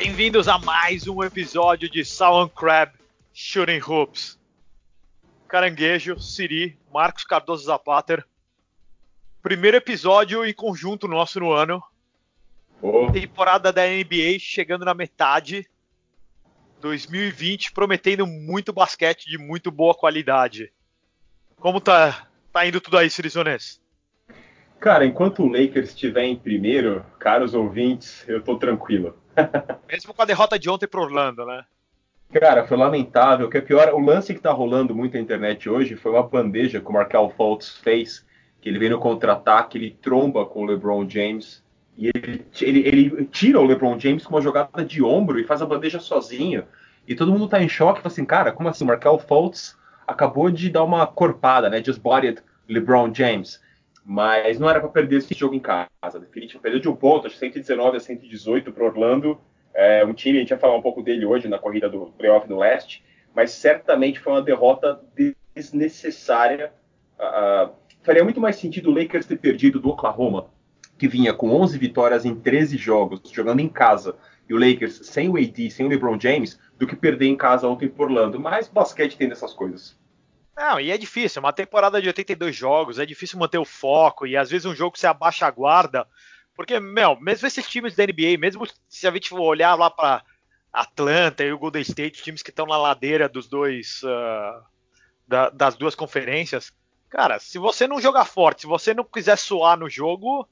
Bem-vindos a mais um episódio de Salon Crab Shooting Hoops. Caranguejo, Siri, Marcos Cardoso Zapater. Primeiro episódio em conjunto nosso no ano. Oh. Temporada da NBA chegando na metade. 2020 prometendo muito basquete de muito boa qualidade. Como tá, tá indo tudo aí, Sirizones? Cara, enquanto o Lakers estiver em primeiro, caros ouvintes, eu tô tranquilo. Mesmo com a derrota de ontem pro Orlando, né? Cara, foi lamentável. O que é pior, o lance que tá rolando muito na internet hoje foi uma bandeja que o Markel Fultz fez, que ele vem no contra-ataque, ele tromba com o LeBron James e ele, ele, ele, tira o LeBron James com uma jogada de ombro e faz a bandeja sozinho. E todo mundo tá em choque, fala assim, cara, como assim? O Markel Fultz acabou de dar uma corpada, né? Just bodied LeBron James. Mas não era para perder esse jogo em casa. Definitivamente perdeu de um ponto, acho que 119 a 118 para Orlando. É, um time, a gente vai falar um pouco dele hoje na corrida do playoff do leste, mas certamente foi uma derrota desnecessária. Uh, faria muito mais sentido o Lakers ter perdido do Oklahoma, que vinha com 11 vitórias em 13 jogos, jogando em casa, e o Lakers sem o AD, sem o LeBron James, do que perder em casa ontem por Orlando. Mas basquete tem dessas coisas. Não, e é difícil, uma temporada de 82 jogos, é difícil manter o foco, e às vezes um jogo você abaixa a guarda, porque, meu, mesmo esses times da NBA, mesmo se a gente for olhar lá para Atlanta e o Golden State, times que estão na ladeira dos dois, uh, da, das duas conferências, cara, se você não jogar forte, se você não quiser suar no jogo,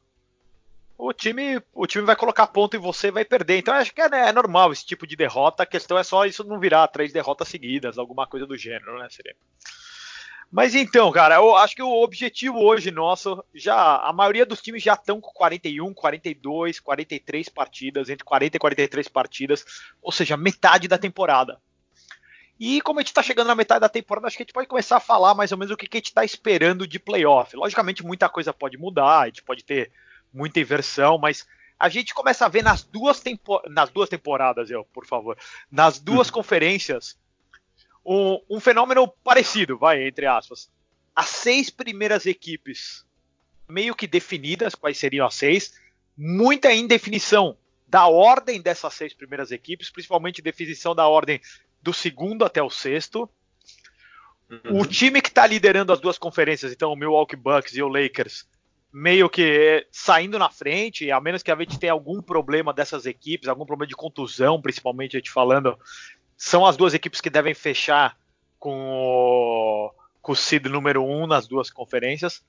o time, o time vai colocar ponto em você e vai perder. Então acho que é, né, é, normal esse tipo de derrota. A questão é só isso não virar três derrotas seguidas, alguma coisa do gênero, né? Seria. Mas então, cara, eu acho que o objetivo hoje nosso, já a maioria dos times já estão com 41, 42, 43 partidas, entre 40 e 43 partidas, ou seja, metade da temporada. E como a gente está chegando na metade da temporada, acho que a gente pode começar a falar mais ou menos o que, que a gente está esperando de playoff. Logicamente, muita coisa pode mudar, a gente pode ter muita inversão, mas a gente começa a ver nas duas, tempo nas duas temporadas, eu, por favor, nas duas conferências, um, um fenômeno parecido, vai, entre aspas. As seis primeiras equipes meio que definidas, quais seriam as seis, muita indefinição da ordem dessas seis primeiras equipes, principalmente definição da ordem do segundo até o sexto. Uhum. O time que está liderando as duas conferências, então o Milwaukee Bucks e o Lakers, meio que saindo na frente, a menos que a gente tenha algum problema dessas equipes, algum problema de contusão, principalmente a gente falando, são as duas equipes que devem fechar com o, com o seed número um nas duas conferências.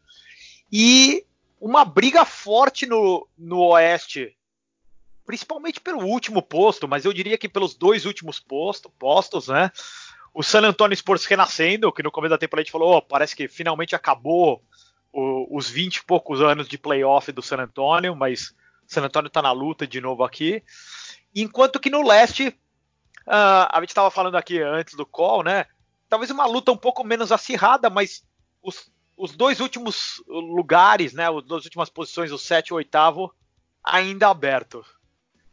E uma briga forte no, no Oeste, principalmente pelo último posto, mas eu diria que pelos dois últimos posto, postos, né? O San Antonio Spurs renascendo, que no começo da temporada a gente falou, oh, parece que finalmente acabou o, os 20 e poucos anos de playoff do San Antonio, mas San Antonio está na luta de novo aqui. Enquanto que no leste Uh, a gente estava falando aqui antes do call, né? Talvez uma luta um pouco menos acirrada, mas os, os dois últimos lugares, né? As duas últimas posições, o 7 e o 8, ainda aberto.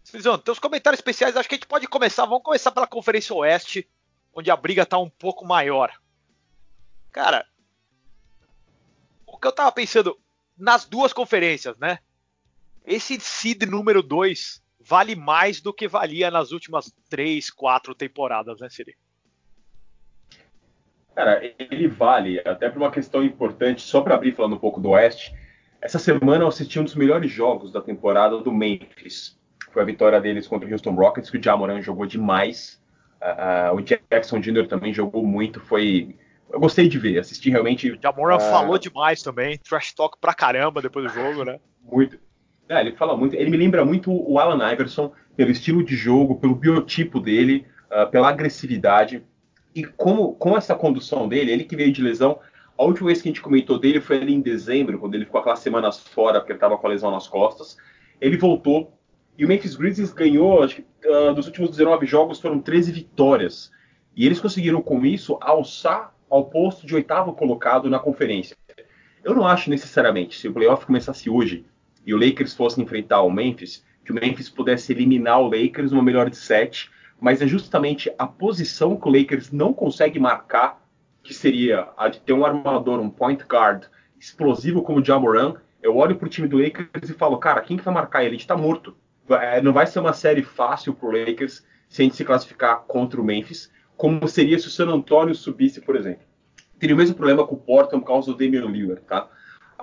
Cisão, teus comentários especiais, acho que a gente pode começar. Vamos começar pela Conferência Oeste, onde a briga está um pouco maior. Cara, o que eu tava pensando nas duas conferências, né? Esse seed número 2 vale mais do que valia nas últimas três, quatro temporadas, né, Siri? Cara, ele vale, até por uma questão importante, só para abrir falando um pouco do Oeste. Essa semana eu assisti um dos melhores jogos da temporada do Memphis. Foi a vitória deles contra o Houston Rockets, que o Jamoran jogou demais. Uh, o Jackson Jr. também jogou muito, foi... Eu gostei de ver, assisti realmente... O Jamoran uh, falou demais também, trash talk pra caramba depois do jogo, né? Muito. É, ele fala muito. Ele me lembra muito o Alan Iverson pelo estilo de jogo, pelo biotipo dele, uh, pela agressividade. E como, com essa condução dele, ele que veio de lesão, a última vez que a gente comentou dele foi ali em dezembro, quando ele ficou aquelas semanas fora, porque ele estava com a lesão nas costas. Ele voltou e o Memphis Grizzlies ganhou, acho que uh, dos últimos 19 jogos foram 13 vitórias. E eles conseguiram com isso alçar ao posto de oitavo colocado na conferência. Eu não acho necessariamente, se o playoff começasse hoje, e o Lakers fosse enfrentar o Memphis, que o Memphis pudesse eliminar o Lakers numa melhor de sete, mas é justamente a posição que o Lakers não consegue marcar, que seria a de ter um armador, um point guard explosivo como o Jamoran. Eu olho para o time do Lakers e falo, cara, quem que vai marcar ele? Ele está morto. é, não vai ser uma série fácil pro Lakers se a gente se classificar contra o Memphis, como seria se o San Antonio subisse, por exemplo. Teria o mesmo problema com o Portland por causa do Damian Lillard, tá?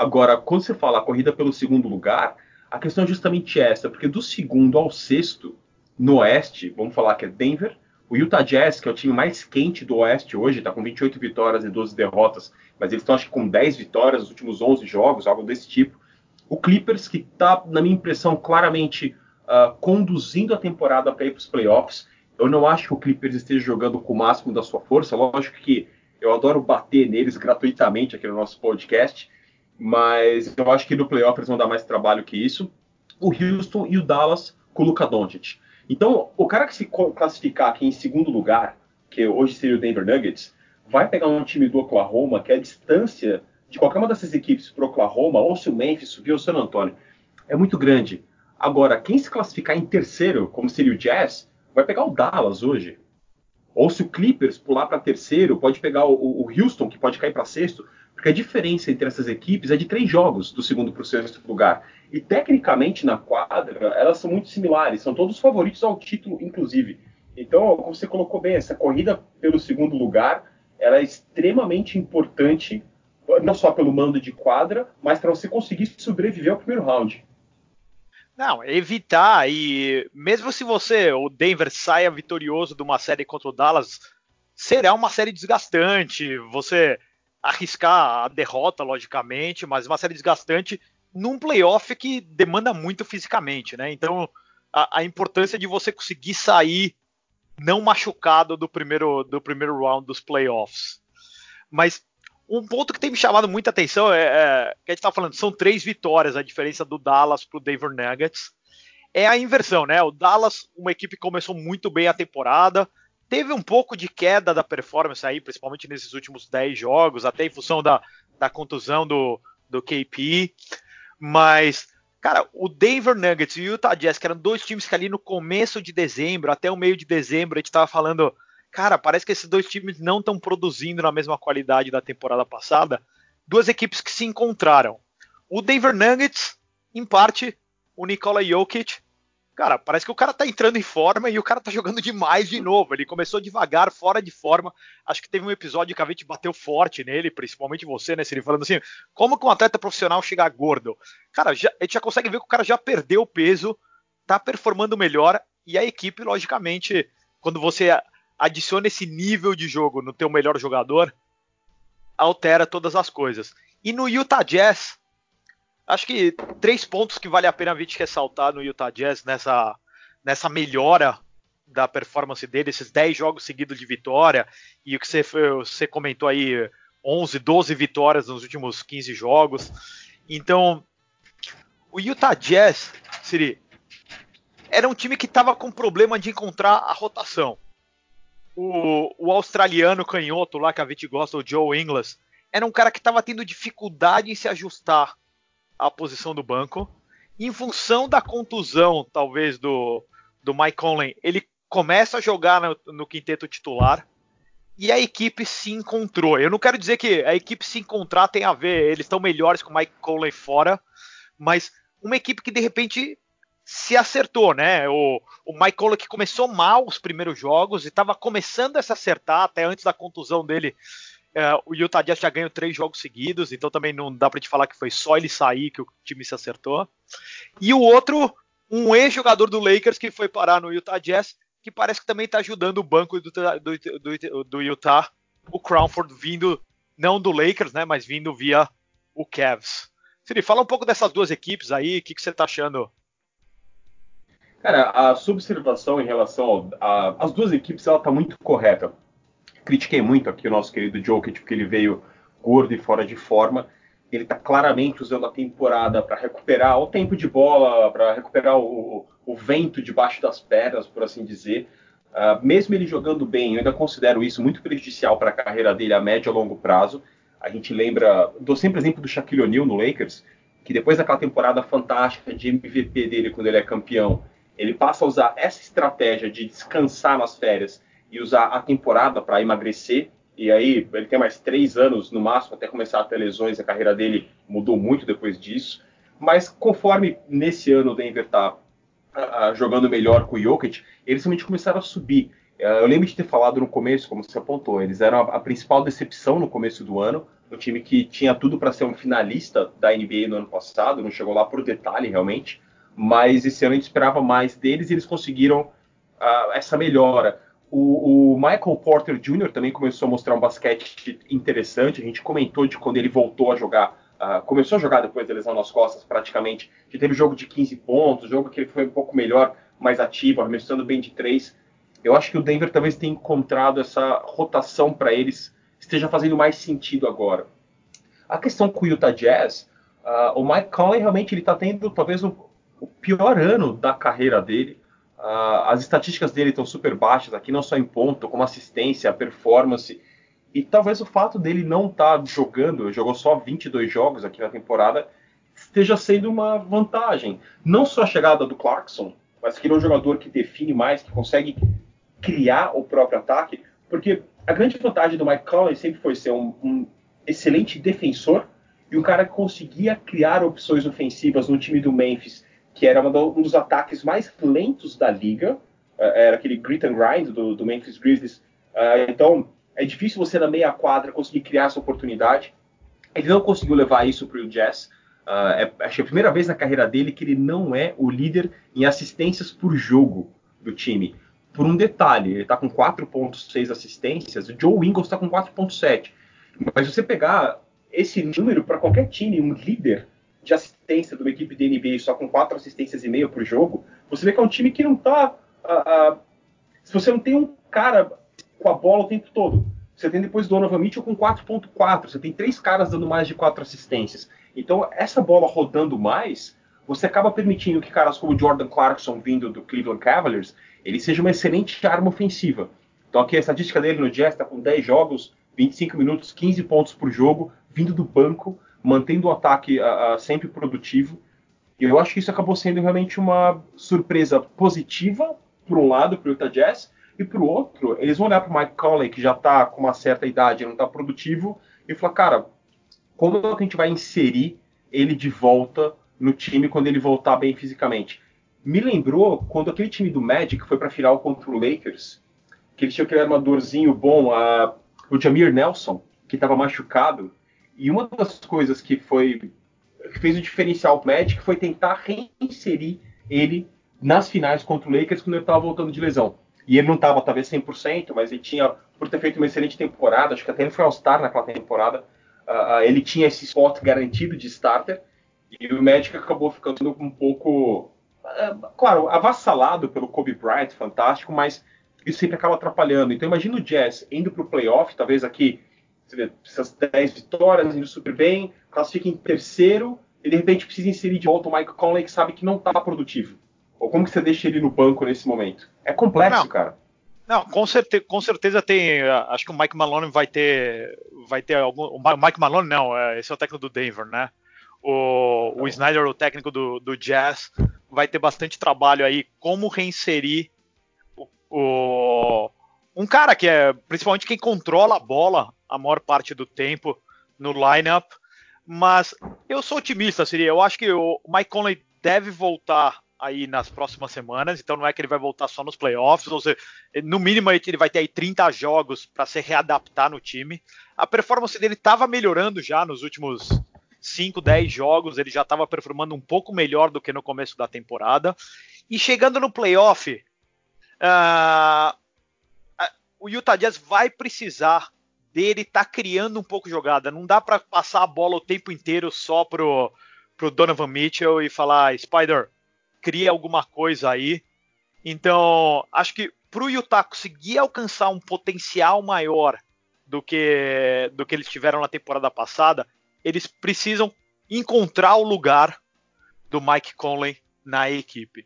Agora, quando você fala a corrida pelo segundo lugar, a questão é justamente essa, porque do segundo ao sexto, no oeste, vamos falar que é Denver, o Utah Jazz, que é o time mais quente do oeste hoje, está com 28 vitórias e 12 derrotas, mas eles estão acho que com 10 vitórias nos últimos 11 jogos, algo desse tipo. O Clippers, que está, na minha impressão, claramente uh, conduzindo a temporada para ir para os playoffs. Eu não acho que o Clippers esteja jogando com o máximo da sua força. Lógico que eu adoro bater neles gratuitamente aqui no nosso podcast, mas eu acho que no playoff eles vão dar mais trabalho que isso. O Houston e o Dallas com o Luka Doncic. Então, o cara que se classificar aqui em segundo lugar, que hoje seria o Denver Nuggets, vai pegar um time do Oklahoma, que é a distância de qualquer uma dessas equipes para Oklahoma, ou se o Memphis subir ou o San Antonio, é muito grande. Agora, quem se classificar em terceiro, como seria o Jazz, vai pegar o Dallas hoje. Ou se o Clippers pular para terceiro, pode pegar o, o, Houston, que pode cair para sexto, porque a diferença entre essas equipes é de três jogos, do segundo para o sexto lugar. E tecnicamente na quadra, elas são muito similares, são todos favoritos ao título, inclusive. Então, como você colocou bem, essa corrida pelo segundo lugar, ela é extremamente importante, não só pelo mando de quadra, mas para você conseguir sobreviver ao primeiro round. Não, evitar e mesmo se você, o Denver saia vitorioso de uma série contra o Dallas, será uma série desgastante. Você arriscar a derrota, logicamente, mas uma série desgastante num playoff que demanda muito fisicamente, né? Então a, a importância de você conseguir sair não machucado do primeiro do primeiro round dos playoffs. Mas um ponto que tem me chamado muita atenção é, é que a gente está falando, são três vitórias a diferença do Dallas para o Denver Nuggets. É a inversão, né? O Dallas, uma equipe que começou muito bem a temporada, teve um pouco de queda da performance aí, principalmente nesses últimos 10 jogos, até em função da, da contusão do, do KP. Mas, cara, o Denver Nuggets e o Utah Jazz, que eram dois times que ali no começo de dezembro, até o meio de dezembro, a gente estava falando cara, parece que esses dois times não estão produzindo na mesma qualidade da temporada passada. Duas equipes que se encontraram. O Denver Nuggets, em parte, o Nikola Jokic. Cara, parece que o cara tá entrando em forma e o cara tá jogando demais de novo. Ele começou devagar, fora de forma. Acho que teve um episódio que a gente bateu forte nele, principalmente você, né, Siri, falando assim: como que um atleta profissional chega gordo? Cara, já, a gente já consegue ver que o cara já perdeu peso, tá performando melhor, e a equipe, logicamente, quando você adiciona esse nível de jogo no teu melhor jogador, altera todas as coisas. E no Utah Jazz, acho que três pontos que vale a pena a gente ressaltar no Utah Jazz nessa, nessa melhora da performance dele, esses 10 jogos seguidos de vitória, e o que você, você comentou aí, 11, 12 vitórias nos últimos 15 jogos. Então, o Utah Jazz, Siri, era um time que estava com problema de encontrar a rotação o, o australiano canhoto lá que a gente gosta, o Joe Ingles, era um cara que estava tendo dificuldade em se ajustar à posição do banco. Em função da contusão, talvez, do, do Mike Conley, ele começa a jogar no, no quinteto titular e a equipe se encontrou. Eu não quero dizer que a equipe se encontrar tem a ver, eles estão melhores com o Mike Conley fora, mas uma equipe que de repente se acertou, né? O, o Mike Conley que começou mal os primeiros jogos e estava começando a se acertar até antes da contusão dele. É, o Utah Jazz já ganhou três jogos seguidos, então também não dá para te falar que foi só ele sair que o time se acertou. E o outro, um ex-jogador do Lakers que foi parar no Utah Jazz, que parece que também está ajudando o banco do, do, do, do Utah, o Crawford vindo não do Lakers, né, mas vindo via o Cavs. Siri, fala um pouco dessas duas equipes aí, o que, que você está achando Cara, a observação em relação às duas equipes, ela tá muito correta. Critiquei muito aqui o nosso querido Jokic, porque ele veio gordo e fora de forma. Ele está claramente usando a temporada para recuperar o tempo de bola, para recuperar o, o, vento debaixo das pernas, por assim dizer. Uh, mesmo ele jogando bem, eu ainda considero isso muito prejudicial para a carreira dele a médio e longo prazo. A gente lembra, dou sempre exemplo do Shaquille O'Neal no Lakers, que depois daquela temporada fantástica de MVP dele quando ele é campeão, ele passa a usar essa estratégia de descansar nas férias e usar a temporada para emagrecer. E aí ele tem mais três anos no máximo até começar a ter lesões. A carreira dele mudou muito depois disso. Mas conforme nesse ano o Denver está uh, jogando melhor com o Jokic, eles realmente começaram a subir. Uh, eu lembro de ter falado no começo, como você apontou, eles eram a, a principal decepção no começo do ano, um time que tinha tudo para ser um finalista da NBA no ano passado, não chegou lá por detalhe realmente, mas esse ano a gente esperava mais deles e eles conseguiram uh, essa melhora. O, o, Michael Porter Jr. também começou a mostrar um basquete interessante. A gente comentou de quando ele voltou a jogar, uh, começou a jogar depois da lesão nas costas, praticamente. Que teve jogo de 15 pontos, jogo que ele foi um pouco melhor, mais ativo, arremessando bem de três. Eu acho que o Denver talvez tenha encontrado essa rotação para eles, esteja fazendo mais sentido agora. A questão com o Utah Jazz, uh, o Mike Conley realmente ele está tendo talvez o, o pior ano da carreira dele. Uh, as estatísticas dele estão super baixas aqui, não só em ponto, como assistência, performance. E talvez o fato dele não estar tá jogando, jogou só 22 jogos aqui na temporada, esteja sendo uma vantagem. Não só a chegada do Clarkson, mas que ele é um jogador que define mais, que consegue criar o próprio ataque, porque a grande vantagem do Mike Conley sempre foi ser um, um excelente defensor e um cara que conseguia criar opções ofensivas no time do Memphis que era um dos ataques mais lentos da liga, é, era aquele grit and grind do, do Memphis Grizzlies. É, então, é difícil você na meia quadra conseguir criar essa oportunidade. Ele não conseguiu levar isso para o Jazz. Uh, é, acho que é a primeira vez na carreira dele que ele não é o líder em assistências por jogo do time. Por um detalhe, ele está com 4.6 assistências, o Joe Ingles está com 4.7. Mas você pegar esse número para qualquer time, um líder de assistência de uma equipe de NBA só com quatro assistências e meia por jogo, você vê que é um time que não está. Uh, uh, se você não tem um cara com a bola o tempo todo, você tem depois Donovan Mitchell com 4.4, você tem três caras dando mais de quatro assistências. Então, essa bola rodando mais, você acaba permitindo que caras como Jordan Clarkson, vindo do Cleveland Cavaliers, ele seja uma excelente arma ofensiva. Então, aqui a estatística dele no Jazz está com 10 jogos, 25 minutos, 15 pontos por jogo, vindo do banco mantendo o ataque uh, sempre produtivo. E eu acho que isso acabou sendo realmente uma surpresa positiva, por um lado, para o Utah Jazz, e para o outro, eles vão olhar para o Mike Conley, que já está com uma certa idade, não está produtivo, e falar, cara, como é que a gente vai inserir ele de volta no time quando ele voltar bem fisicamente? Me lembrou quando aquele time do Magic foi para a final contra o Lakers, que eles tinham aquele armadorzinho bom, a, o Jamir Nelson, que estava machucado, e uma das coisas que foi que fez o diferencial pro Magic foi tentar reinserir ele nas finais contra o Lakers quando ele estava voltando de lesão. E ele não estava talvez 100%, mas ele tinha, por ter feito uma excelente temporada, acho que até ele foi All-Star naquela temporada, uh, ele tinha esse spot garantido de starter, e o Magic acabou ficando um pouco, uh, claro, avassalado pelo Kobe Bryant, fantástico, mas isso sempre acaba atrapalhando. Então imagina o Jazz indo para o playoff, talvez aqui essas 10 vitórias, indo super bem, classifica em terceiro, e de repente precisa inserir de volta o Mike Conley que sabe que não está produtivo. Ou como que você deixa ele no banco nesse momento? É complexo, não, cara. Não, com certeza, com certeza tem. Acho que o Mike Malone vai ter, vai ter algum. O Mike Malone não, é, esse é o técnico do Denver, né? O, o Snyder, o técnico do, do Jazz, vai ter bastante trabalho aí como reinserir o, o um cara que é principalmente quem controla a bola a maior parte do tempo no lineup. Mas eu sou otimista, seria. Eu acho que o Mike Conley deve voltar aí nas próximas semanas, então não é que ele vai voltar só nos playoffs, ou seja, no mínimo ele vai ter aí 30 jogos para se readaptar no time. A performance dele estava melhorando já nos últimos 5, 10 jogos, ele já estava performando um pouco melhor do que no começo da temporada. E chegando no playoff, uh, o Utah Jazz vai precisar dele tá criando um pouco jogada. Não dá para passar a bola o tempo inteiro só pro, pro Donovan Mitchell e falar, Spider, cria alguma coisa aí. Então, acho que pro Utah conseguir alcançar um potencial maior do que, do que eles tiveram na temporada passada, eles precisam encontrar o lugar do Mike Conley na equipe.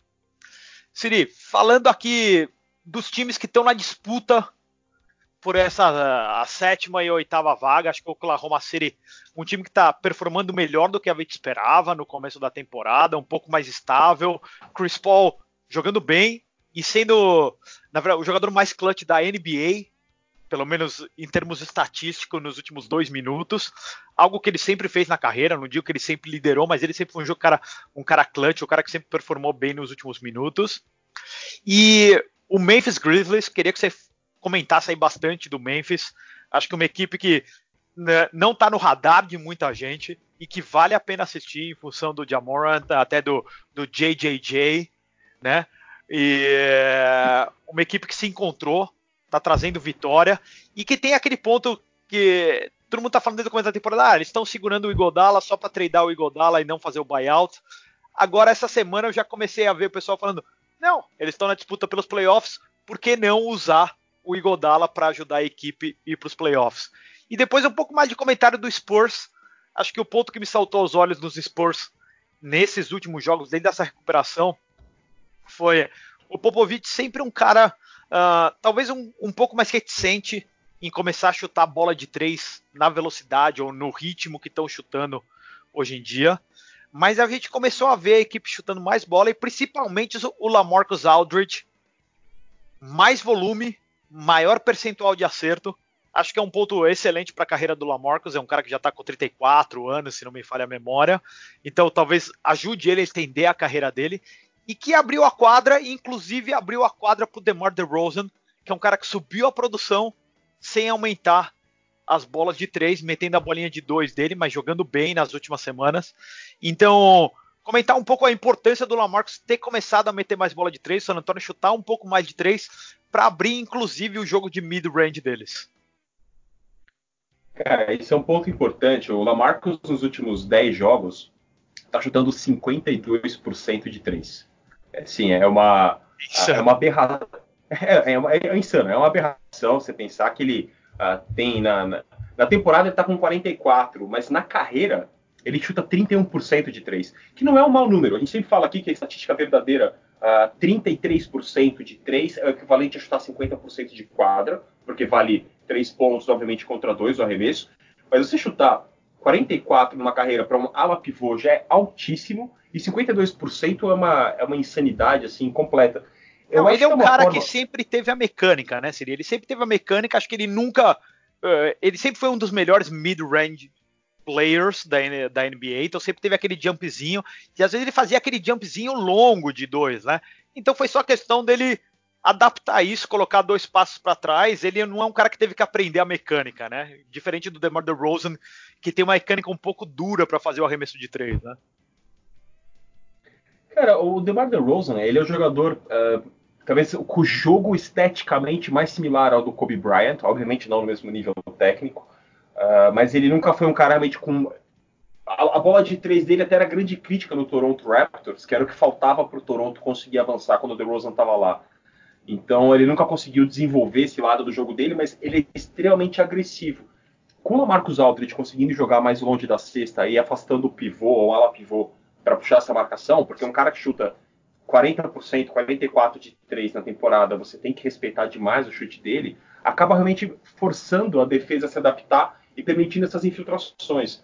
Siri, falando aqui dos times que estão na disputa por essa a sétima e oitava vaga. Acho que o Oklahoma City, um time que está performando melhor do que a gente esperava no começo da temporada, um pouco mais estável. Chris Paul jogando bem e sendo, verdade, o jogador mais clutch da NBA. pelo menos em termos estatísticos, nos últimos dois minutos. Algo que ele sempre fez na carreira, não digo que ele sempre liderou, mas ele sempre foi um, cara, um cara clutch, um cara que sempre performou bem nos últimos minutos. E o Memphis Grizzlies, queria que você comentasse aí bastante do Memphis. Acho que uma equipe que né, não está no radar de muita gente e que vale a pena assistir em função do Jamorant, até do, do JJJ, né? E é, uma equipe que se encontrou, está trazendo vitória e que tem aquele ponto que todo mundo está falando desde o começo da temporada, ah, eles estão segurando o Igodala só para treinar o Igodala e não fazer o buyout. Agora essa semana eu já comecei a ver o pessoal falando, não, eles estão na disputa pelos playoffs, por que não usar o Igodala para ajudar a equipe a ir para os playoffs? E depois um pouco mais de comentário do Spurs. Acho que o ponto que me saltou aos olhos nos Spurs nesses últimos jogos, desde essa recuperação, foi o Popovich sempre um cara uh, talvez um, um pouco mais reticente em começar a chutar a bola de três na velocidade ou no ritmo que estão chutando hoje em dia. Mas a gente começou a ver a equipe chutando mais bola e principalmente o Lamarcus Aldridge, mais volume, maior percentual de acerto. Acho que é um ponto excelente para a carreira do Lamarcus. É um cara que já está com 34 anos, se não me falha a memória. Então, talvez ajude ele a estender a carreira dele e que abriu a quadra, e inclusive abriu a quadra para o DeMar DeRozan, que é um cara que subiu a produção sem aumentar as bolas de três, metendo a bolinha de dois dele, mas jogando bem nas últimas semanas. Então, comentar um pouco a importância do Lamarcus ter começado a meter mais bola de três, o San Antonio chutar um pouco mais de três, para abrir inclusive o jogo de mid-range deles. Cara, isso é um ponto importante. O Lamarcus, nos últimos 10 jogos, está chutando 52% de três. É, sim, é uma, é uma aberração. É, é, uma, é, insano, é uma aberração você pensar que ele uh, tem na, na, na, temporada ele está com 44, mas na carreira ele chuta 31% de três, que não é um mau número. A gente sempre fala aqui que a estatística verdadeira, uh, ah, 33% de três é o equivalente a chutar 50% de quadra, porque vale três pontos, obviamente, contra dois o arremesso. Mas você chutar 44 numa carreira para um ala pivô já é altíssimo e 52% é uma, é uma insanidade assim completa. Eu Não, ele é um é cara forma... que sempre teve a mecânica, né, Siri? Ele sempre teve a mecânica, acho que ele nunca. Uh, ele sempre foi um dos melhores mid-range players da, da NBA, então sempre teve aquele jumpzinho, e às vezes ele fazia aquele jumpzinho longo de dois, né? Então foi só questão dele adaptar isso, colocar dois passos para trás. Ele não é um cara que teve que aprender a mecânica, né? Diferente do DeMar DeRozan, que tem uma mecânica um pouco dura para fazer o arremesso de três, né? Cara, o DeMar DeRozan, ele é o jogador, uh, talvez com o jogo esteticamente mais similar ao do Kobe Bryant, obviamente não no mesmo nível técnico, uh, mas ele nunca foi um cara realmente com a, a, bola de três dele até era grande crítica no Toronto Raptors, que era o que faltava para o Toronto conseguir avançar quando o DeRozan estava lá. Então ele nunca conseguiu desenvolver esse lado do jogo dele, mas ele é extremamente agressivo. Com o Marcos Aldridge conseguindo jogar mais longe da cesta e afastando o pivô ou ala pivô para puxar essa marcação, porque é um cara que chuta 40%, 44% de 3 na temporada, você tem que respeitar demais o chute dele, acaba realmente forçando a defesa a se adaptar e permitindo essas infiltrações.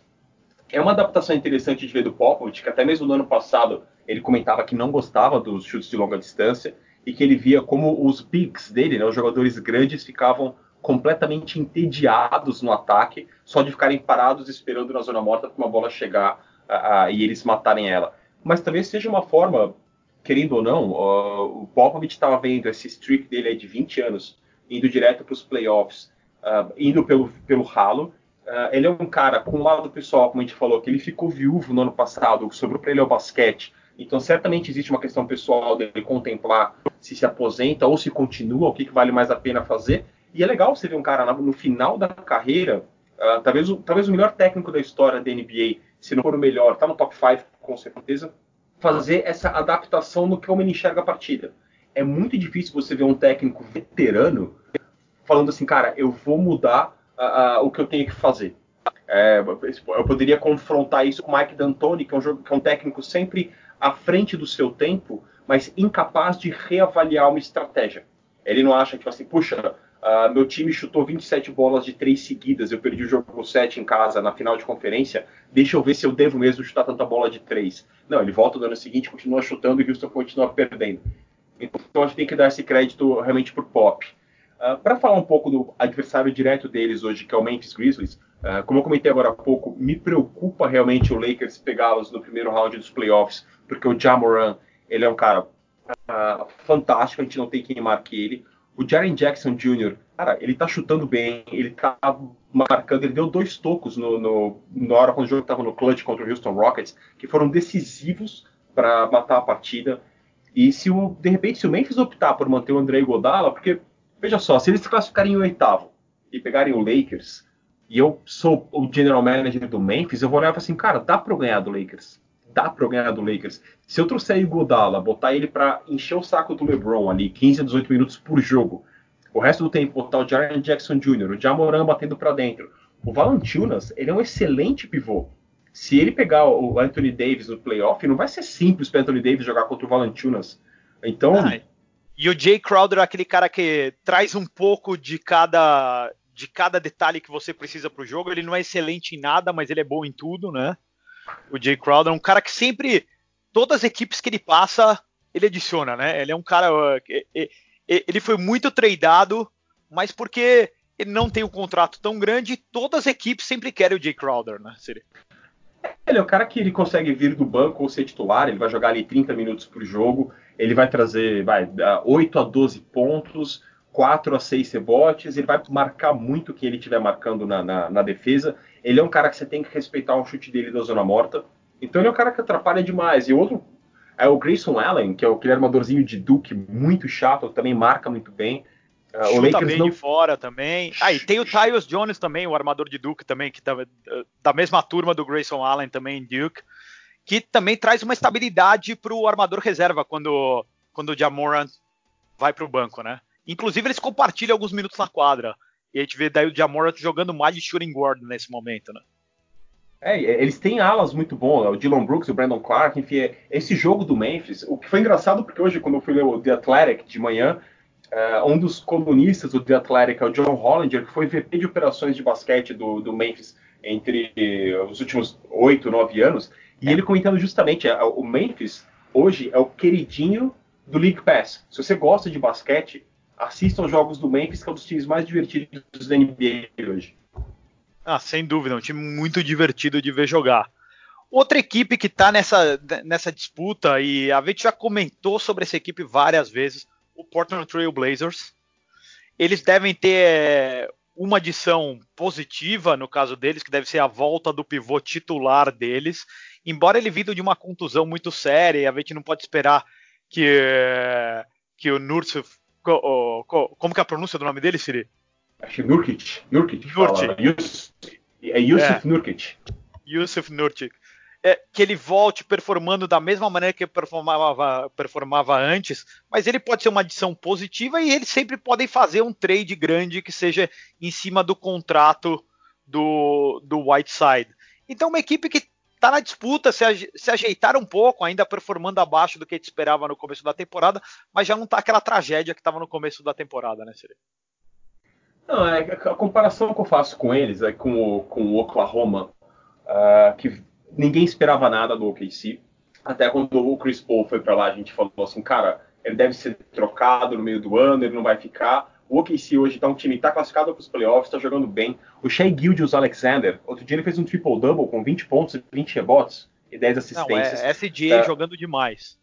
É uma adaptação interessante de ver do Popovich, que até mesmo no ano passado ele comentava que não gostava dos chutes de longa distância, e que ele via como os bigs dele, né, os jogadores grandes, ficavam completamente entediados no ataque, só de ficarem parados esperando na zona morta para uma bola chegar uh, uh, e eles matarem ela. Mas talvez seja uma forma, querendo ou não, uh, o Popovich estava vendo esse streak dele de 20 anos, indo direto para os playoffs, indo pelo, pelo ralo. Ele é um cara, com o lado pessoal, como a gente falou, que ele ficou viúvo no ano passado, sobrou para ele o basquete, então, certamente existe uma questão pessoal dele contemplar se se aposenta ou se continua, o que, que vale mais a pena fazer. E é legal você ver um cara no final da carreira, uh, talvez, o, talvez o melhor técnico da história da NBA, se não for o melhor, está no top 5 com certeza, fazer essa adaptação no que o homem enxerga a partida. É muito difícil você ver um técnico veterano falando assim, cara, eu vou mudar o que eu tenho que fazer. É, eu poderia confrontar isso com o Mike D'Antoni, que é um, que é um técnico sempre à frente do seu tempo, mas incapaz de reavaliar uma estratégia. Ele não acha que, tipo assim, puxa, uh, meu time chutou 27 bolas de três seguidas, eu perdi o jogo 7 em casa na final de conferência, deixa eu ver se eu devo mesmo chutar tanta bola de três. Não, ele volta no ano seguinte, continua chutando e Houston continua perdendo. Então a gente tem que dar esse crédito realmente pro Pop. Uh, Para falar um pouco do adversário direto deles hoje, que é o Memphis Grizzlies, uh, como eu comentei agora há pouco, me preocupa realmente o Lakers pegá-los no primeiro round dos playoffs, porque o Jamoran, ele é um cara uh, fantástico, a gente não tem quem marque ele. O Jaren Jackson Jr., cara, ele tá chutando bem, ele tá marcando, ele deu dois tocos no, no, na hora quando o jogo estava no clutch contra o Houston Rockets, que foram decisivos para matar a partida. E se o, de repente, se o Memphis optar por manter o André Godala, porque, veja só, se eles classificarem em oitavo e pegarem o Lakers, e eu sou o general manager do Memphis, eu vou olhar e assim, cara, dá para ganhar do Lakers. Dá para ganhar do Lakers. Se eu trouxer o Godala, botar ele para encher o saco do LeBron ali, 15 a 18 minutos por jogo, o resto do tempo botar o Jaren Jackson Jr., o Jamoran batendo para dentro, o Valanciunas, ele é um excelente pivô se ele pegar o Anthony Davis no playoff, não vai ser simples para Anthony Davis jogar contra o Valanciunas. Então. Ah, e o Jay Crowder é aquele cara que traz um pouco de cada de cada detalhe que você precisa para o jogo. Ele não é excelente em nada, mas ele é bom em tudo, né? O Jay Crowder é um cara que sempre todas as equipes que ele passa, ele adiciona, né? Ele é um cara ele foi muito tradeado, mas porque ele não tem um contrato tão grande, todas as equipes sempre querem o Jay Crowder, né? Ele é o cara que ele consegue vir do banco ou ser titular, ele vai jogar ali 30 minutos por jogo, ele vai trazer vai, 8 a 12 pontos, 4 a 6 rebotes, ele vai marcar muito quem ele estiver marcando na, na, na, defesa. Ele é um cara que você tem que respeitar o chute dele da zona morta. Então ele é um cara que atrapalha demais. E outro é o Grayson Allen, que é aquele armadorzinho de Duke muito chato, também marca muito bem. Uh, Chuta o Lakers bem não... de fora também. Ah, e tem o Tyus Jones também, o armador de Duke também, que tá da mesma turma do Grayson Allen também em Duke, que também traz uma estabilidade para o armador reserva quando, quando o Jamoran vai para o banco, né? Inclusive eles compartilham alguns minutos na quadra. E a gente vê daí o Jamoran jogando mais de shooting guard nesse momento, né? É, eles têm alas muito bons, o Dylan Brooks, o Brandon Clark, enfim, é, esse jogo do Memphis, o que foi engraçado porque hoje quando eu fui ler o The Athletic de manhã, Uh, um dos colunistas do The Athletic é o John Hollinger, que foi VP de operações de basquete do, do Memphis entre os últimos oito, nove anos, e é. ele comentando justamente, é, o Memphis hoje é o queridinho do League Pass. Se você gosta de basquete, assista aos jogos do Memphis, que é um dos times mais divertidos da NBA hoje. Ah, sem dúvida, um time muito divertido de ver jogar. Outra equipe que está nessa, nessa disputa, e a gente já comentou sobre essa equipe várias vezes, o Portland Trail Blazers. Eles devem ter é, uma adição positiva no caso deles, que deve ser a volta do pivô titular deles. Embora ele vindo de uma contusão muito séria, a gente não pode esperar que, que o Nurkic. Como que é a pronúncia do nome dele, Siri? Acho que Nurkic. Nurkic. Nurkic. É Yusuf é. Nurkic. Yusuf Nurkic é, que ele volte performando da mesma maneira que performava, performava antes, mas ele pode ser uma adição positiva e eles sempre podem fazer um trade grande que seja em cima do contrato do, do Whiteside. Então, uma equipe que está na disputa, se, se ajeitar um pouco, ainda performando abaixo do que a gente esperava no começo da temporada, mas já não está aquela tragédia que estava no começo da temporada, né, Siri? Não, é, a comparação que eu faço com eles é com o, com o Oklahoma, uh, que ninguém esperava nada do OKC. Até quando o Chris Paul foi para lá, a gente falou assim, cara, ele deve ser trocado no meio do ano, ele não vai ficar. O OKC hoje tá um time, tá classificado para os playoffs, tá jogando bem. O Shea Gildius Alexander, outro dia ele fez um triple-double com 20 pontos e 20 rebotes e 10 assistências. Não, é SGA é, jogando demais.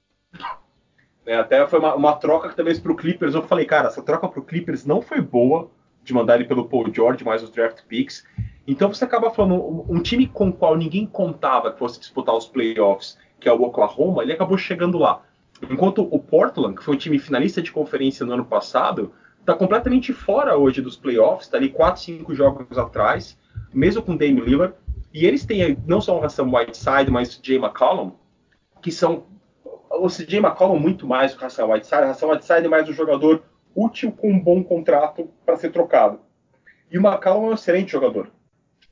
É, até foi uma, uma troca que talvez pro Clippers, eu falei, cara, essa troca pro Clippers não foi boa, de mandar ele pelo Paul George, mais os draft picks. Então você acaba falando, um time com o qual ninguém contava que fosse disputar os playoffs, que é o Oklahoma, ele acabou chegando lá. Enquanto o Portland, que foi um time finalista de conferência no ano passado, está completamente fora hoje dos playoffs, está ali 4, 5 jogos atrás, mesmo com Dame Lillard. E eles têm não só o Hassan Whiteside, mas Jay McCollum, que são. O CJ McCollum muito mais o Hassan Whiteside. O Hassan Whiteside é mais um jogador útil com um bom contrato para ser trocado. E o McCollum é um excelente jogador.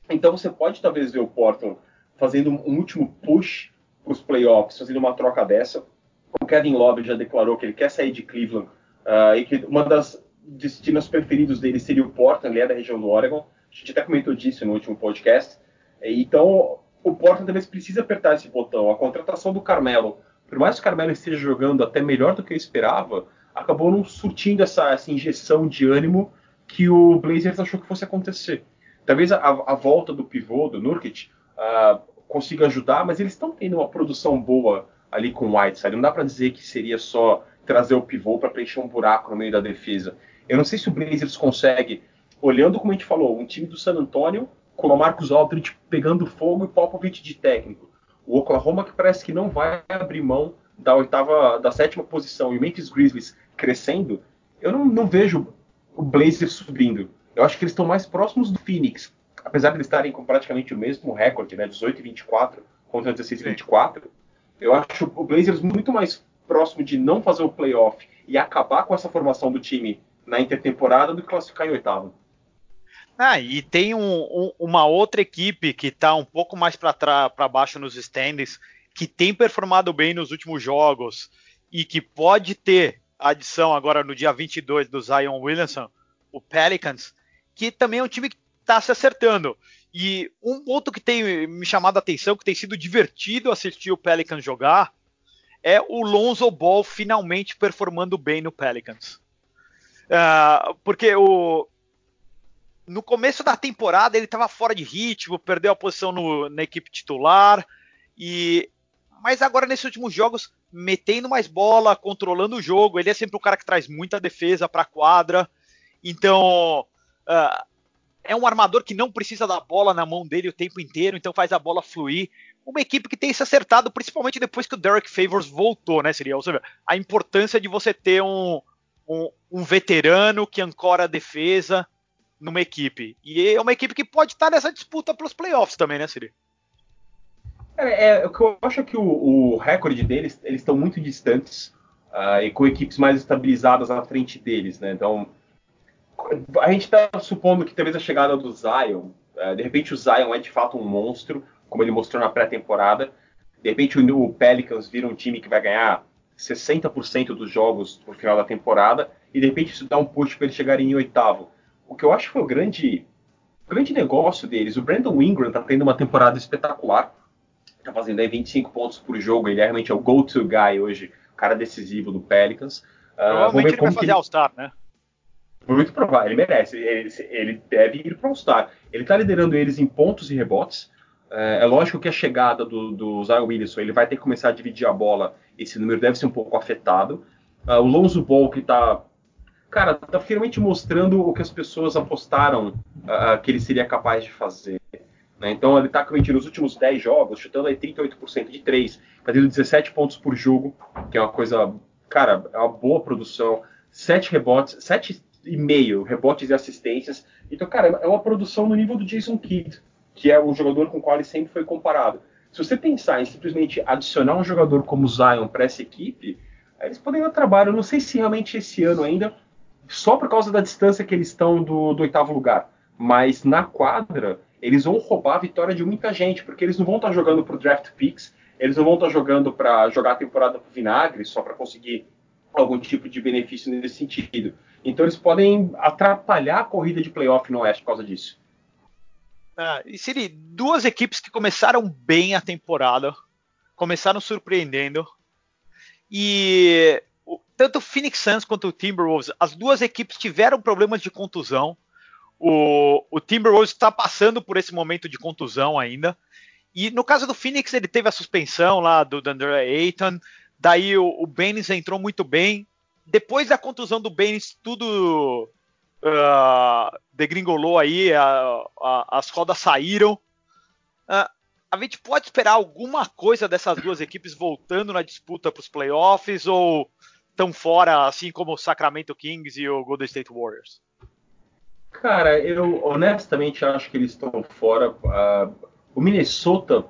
Então você pode talvez ver o Portland fazendo um último push para os playoffs, fazendo uma troca dessa. O Kevin Love já declarou que ele quer sair de Cleveland uh, e que uma das destinos preferidos dele seria o Portland, é da região do Oregon. A gente até comentou disso no último podcast. Então o Portland talvez precise apertar esse botão. A contratação do Carmelo, por mais que o Carmelo esteja jogando até melhor do que eu esperava, acabou não surtindo essa, essa injeção de ânimo que o Blazers achou que fosse acontecer. Talvez a, a volta do pivô, do Nurkic, uh, consiga ajudar, mas eles estão tendo uma produção boa ali com o White, sabe? Não dá para dizer que seria só trazer o pivô para preencher um buraco no meio da defesa. Eu não sei se o Blazers consegue, olhando como a gente falou, um time do San Antonio com o Marcus Aldridge pegando fogo e Popovich de técnico. O Oklahoma que parece que não vai abrir mão da oitava, da sétima posição e o Memphis Grizzlies crescendo, eu não, não vejo o Blazers subindo. Eu acho que eles estão mais próximos do Phoenix, apesar de eles estarem com praticamente o mesmo recorde, né, 18 e 24 contra 16 e 24. Eu acho o Blazers muito mais próximo de não fazer o playoff e acabar com essa formação do time na intertemporada do que classificar em oitavo. Ah, e tem um, um, uma outra equipe que está um pouco mais para baixo nos standings, que tem performado bem nos últimos jogos e que pode ter adição agora no dia 22 do Zion Williamson, o Pelicans, que também é um time que está se acertando. E um ponto que tem me chamado a atenção, que tem sido divertido assistir o Pelicans jogar, é o Lonzo Ball finalmente performando bem no Pelicans. Uh, porque o, no começo da temporada ele estava fora de ritmo, perdeu a posição no, na equipe titular e mas agora nesses últimos jogos metendo mais bola, controlando o jogo, ele é sempre um cara que traz muita defesa para a quadra, então uh, é um armador que não precisa da bola na mão dele o tempo inteiro, então faz a bola fluir. Uma equipe que tem se acertado, principalmente depois que o Derek Favors voltou, né? Seria, a importância de você ter um, um, um veterano que ancora a defesa, numa equipe. E é uma equipe que pode estar nessa disputa pelos playoffs também, né, Siri? É, é, o que eu acho é que o, o recorde deles, eles estão muito distantes uh, e com equipes mais estabilizadas à frente deles, né? Então, a gente está supondo que talvez a chegada do Zion, uh, de repente o Zion é de fato um monstro, como ele mostrou na pré-temporada. De repente o, o Pelicans vira um time que vai ganhar 60% dos jogos no final da temporada e de repente isso dá um push para eles chegarem em oitavo o que eu acho foi o grande, grande negócio deles. O Brandon Ingram tá tendo uma temporada espetacular. Tá fazendo aí 25 pontos por jogo. Ele é realmente é o go-to guy hoje, cara decisivo do Pelicans. Uh, Provavelmente ele vai fazer All-Star, né? Muito provável, ele merece. Ele, ele deve ir para All-Star. Ele está liderando eles em pontos e rebotes. É, é lógico que a chegada do, do Zion Williamson, ele vai ter que começar a dividir a bola. Esse número deve ser um pouco afetado. Uh, o Lonzo Ball, que está cara, tá finalmente mostrando o que as pessoas apostaram uh, que ele seria capaz de fazer. Né? Então ele tá realmente nos últimos 10 jogos, chutando aí 38% de 3, fazendo 17 pontos por jogo, que é uma coisa, cara, é uma boa produção. 7 rebotes, 7,5 rebotes e assistências. Então, cara, é uma produção no nível do Jason Kidd, que é o jogador com o qual ele sempre foi comparado. Se você pensar em simplesmente adicionar um jogador como Zion para essa equipe, eles poderiam trabalhar. Eu não sei se realmente esse ano ainda só por causa da distância que eles estão do, do oitavo lugar. Mas na quadra, eles vão roubar a vitória de muita gente, porque eles não vão estar tá jogando pro draft picks, eles não vão estar tá jogando para jogar a temporada pro vinagre, só para conseguir algum tipo de benefício nesse sentido. Então eles podem atrapalhar a corrida de playoff no Oeste por causa disso. Ah, e Siri, duas equipes que começaram bem a temporada, começaram surpreendendo, e tanto o Phoenix Suns quanto o Timberwolves, as duas equipes tiveram problemas de contusão. O, o Timberwolves está passando por esse momento de contusão ainda. E no caso do Phoenix, ele teve a suspensão lá do Dandre Ayton. Daí o, o Baines entrou muito bem. Depois da contusão do Baines, tudo uh, degringolou aí, a, a, as rodas saíram. Uh, a gente pode esperar alguma coisa dessas duas equipes voltando na disputa para os playoffs ou tão fora, assim como o Sacramento Kings e o Golden State Warriors? Cara, eu honestamente acho que eles estão fora. Uh, o Minnesota,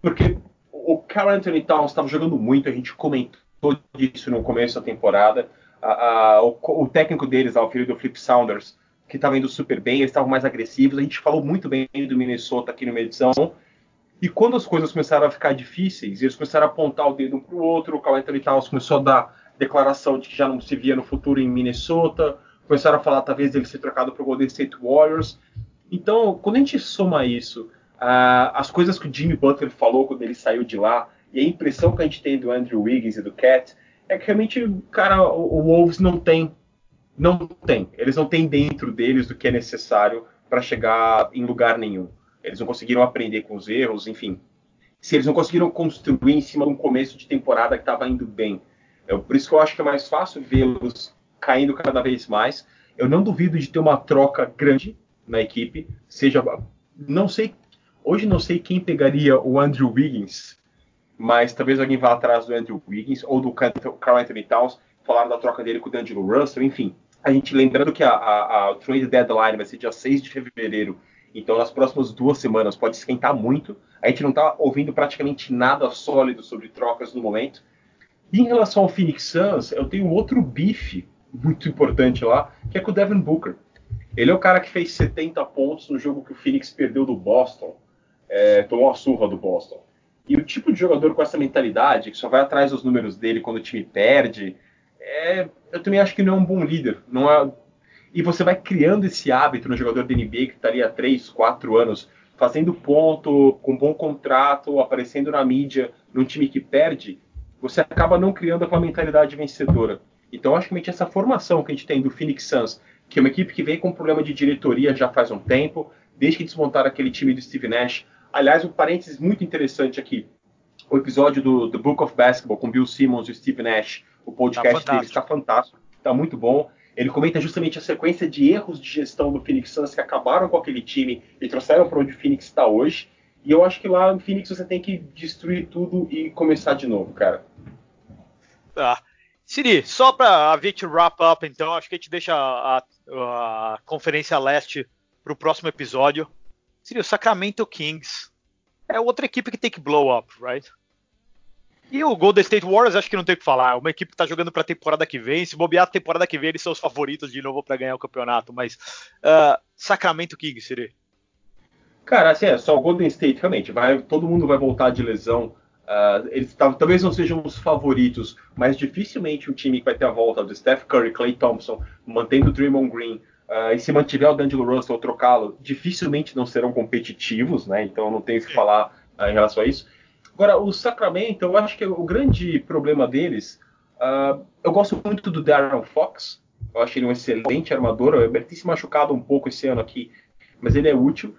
porque o Carl Anthony Towns estava jogando muito, a gente comentou disso no começo da temporada. Uh, o, o, técnico deles, o filho do Flip Saunders, que estava indo super bem, eles estavam mais agressivos. A gente falou muito bem do Minnesota aqui numa edição. E quando as coisas começaram a ficar difíceis, eles começaram a apontar o dedo um para o outro, o Anthony Towns começou a dar declaração de que já não se via no futuro em Minnesota, começaram a falar talvez dele ser trocado para o Golden State Warriors. Então, quando a gente soma isso, uh, as coisas que o Jimmy Butler falou quando ele saiu de lá, e a impressão que a gente tem do Andrew Wiggins e do Cat, é que realmente, cara, o, o Wolves não tem não tem. Eles não têm dentro deles o que é necessário para chegar em lugar nenhum. Eles não conseguiram aprender com os erros, enfim. Se eles não conseguiram construir em cima de um começo de temporada que estava indo bem. É por isso que eu acho que é mais fácil vê-los caindo cada vez mais. Eu não duvido de ter uma troca grande na equipe, seja não sei hoje não sei quem pegaria o Andrew Wiggins, mas talvez alguém vá atrás do Andrew Wiggins ou do Carl Anthony Towns, falaram da troca dele com o D'Angelo Russell, enfim. A gente lembrando que a, a, a trade deadline vai ser dia 6 de fevereiro, então nas próximas duas semanas pode esquentar muito. A gente não está ouvindo praticamente nada sólido sobre trocas no momento. E em relação ao Phoenix Suns, eu tenho outro bife muito importante lá, que é com o Devin Booker. Ele é o cara que fez 70 pontos no jogo que o Phoenix perdeu do Boston. É, tomou a surra do Boston. E o tipo de jogador com essa mentalidade, que só vai atrás dos números dele quando o time perde, é, eu também acho que não é um bom líder. Não é, e você vai criando esse hábito no jogador da NBA que estaria há 3, 4 anos fazendo ponto, com bom contrato, aparecendo na mídia, num time que perde, você acaba não criando aquela mentalidade vencedora. Então, acho que essa formação que a gente tem do Phoenix Suns, que é uma equipe que vem com problema de diretoria já faz um tempo, desde que desmontaram aquele time do Steve Nash. Aliás, um parênteses muito interessante aqui. O episódio do The Book of Basketball com Bill Simmons e Steve Nash, o podcast tá dele está fantástico, está muito bom. Ele comenta justamente a sequência de erros de gestão do Phoenix Suns que acabaram com aquele time e trouxeram para onde o Phoenix está hoje. E eu acho que lá no Phoenix você tem que destruir tudo e começar de novo, cara. Tá. Siri, só para a gente wrap up, então, acho que a gente deixa a, a, a Conferência Leste para o próximo episódio. Siri, o Sacramento Kings é outra equipe que tem que blow up, right? E o Golden State Warriors, acho que não tem o que falar. Uma equipe que está jogando para a temporada que vem. Se bobear a temporada que vem, eles são os favoritos de novo para ganhar o campeonato. Mas uh, Sacramento Kings, Siri. Cara, assim, é só o Golden State, realmente. Vai, todo mundo vai voltar de lesão. Uh, eles talvez não sejam os favoritos, mas dificilmente um time que vai ter a volta do Steph Curry, Clay Thompson, mantendo o Draymond Green, uh, e se mantiver o D'Angelo Russell ou trocá-lo, dificilmente não serão competitivos, né? Então não tenho o que falar uh, em relação a isso. Agora, o Sacramento, eu acho que o grande problema deles, eu gosto muito do Darren Fox, eu acho ele um excelente armador, ele tem se machucado um pouco esse ano aqui, mas ele é útil.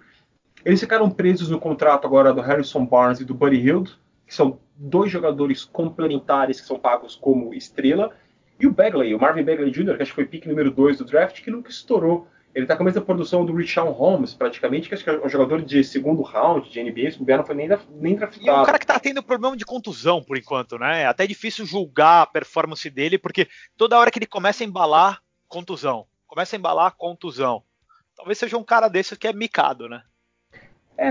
Eles ficaram presos no contrato agora do Harrison Barnes e do Buddy Hield, que são dois jogadores complementares que são pagos como estrela, e o Bagley, o Marvin Bagley Jr., que acho que foi pick número 2 do draft, que nunca estourou. Ele está com a mesma produção do Richard Holmes, praticamente, que acho que é um jogador de segundo round de NBA, se não foi nem, nem draftado. E é um cara que está tendo problema de contusão por enquanto, né? É até difícil julgar a performance dele, porque toda hora que ele começa a embalar, contusão. Começa a embalar, contusão. Talvez seja um cara desse que é micado, né? É,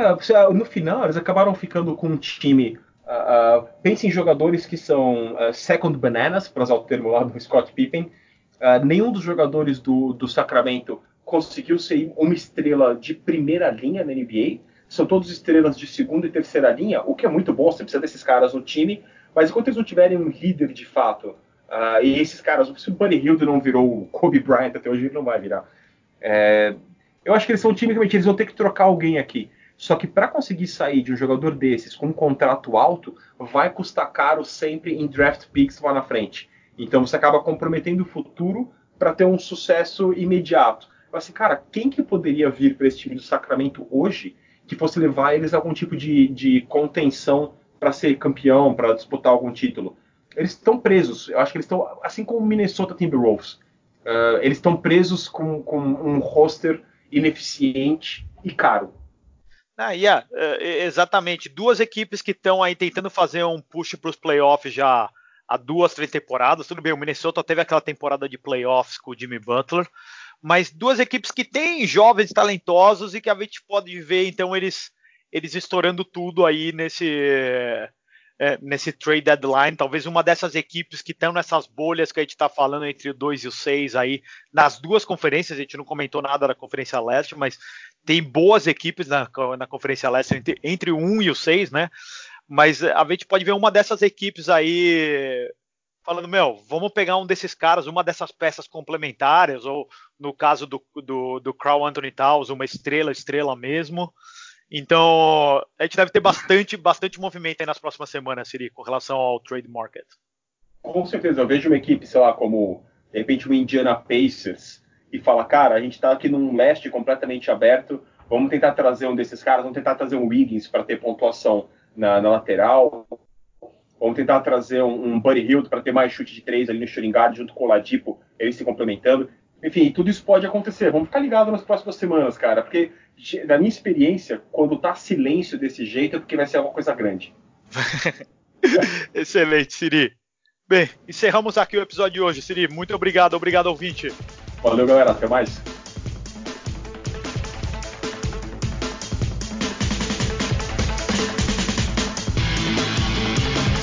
no final eles acabaram ficando com um time Uh, pense em jogadores que são uh, second bananas, para usar o termo lá do Scott Pippen. Uh, nenhum dos jogadores do, do Sacramento conseguiu ser uma estrela de primeira linha na NBA. São todos estrelas de segunda e terceira linha, o que é muito bom, você precisa desses caras no time. Mas enquanto eles não tiverem um líder de fato, e esses caras, se o Buddy Hield não virou o Kobe Bryant até hoje, ele não vai virar. É, eu acho que eles são um time que eles vão ter que trocar alguém aqui. Só que para conseguir sair de um jogador desses com um contrato alto, vai custar caro sempre em draft picks lá na frente. Então você acaba comprometendo o futuro para ter um sucesso imediato. Mas assim, cara, quem que poderia vir para esse time do Sacramento hoje que fosse levar eles a algum tipo de, de contenção para ser campeão, para disputar algum título? Eles estão presos. Eu acho que eles estão, assim como o Minnesota Timberwolves, uh, eles estão presos com, com um roster ineficiente e caro. Ah, yeah, é, exatamente. Duas equipes que estão aí tentando fazer um push para os playoffs já há duas, três temporadas. Tudo bem, o Minnesota teve aquela temporada de playoffs com o Jimmy Butler, mas duas equipes que têm jovens talentosos e que a gente pode ver, então, eles, eles estourando tudo aí nesse, é, nesse trade deadline. Talvez uma dessas equipes que estão nessas bolhas que a gente está falando entre o 2 e o 6 aí, nas duas conferências, a gente não comentou nada da Conferência Leste, mas tem boas equipes na, na Conferência Leste entre, entre o 1 e o 6, né? Mas a gente pode ver uma dessas equipes aí falando, meu, vamos pegar um desses caras, uma dessas peças complementares, ou no caso do, do, do Crow Anthony Towns, uma estrela, estrela mesmo. Então, a gente deve ter bastante, bastante movimento aí nas próximas semanas, Siri, com relação ao trade market. Com certeza, eu vejo uma equipe, sei lá, como de repente, um Indiana Pacers e fala, cara, a gente está aqui num leste completamente aberto, vamos tentar trazer um desses caras, vamos tentar trazer um Wiggins para ter pontuação na, na, lateral, vamos tentar trazer um, um Buddy Hill para ter mais chute de três ali no shooting junto com o Ladipo, eles se complementando. Enfim, tudo isso pode acontecer. Vamos ficar ligados nas próximas semanas, cara, porque da minha experiência, quando tá silêncio desse jeito, é porque vai ser uma coisa grande. Excelente, Siri. Bem, encerramos aqui o episódio de hoje. Siri, muito obrigado, obrigado ouvinte. Valeu, galera. Até mais.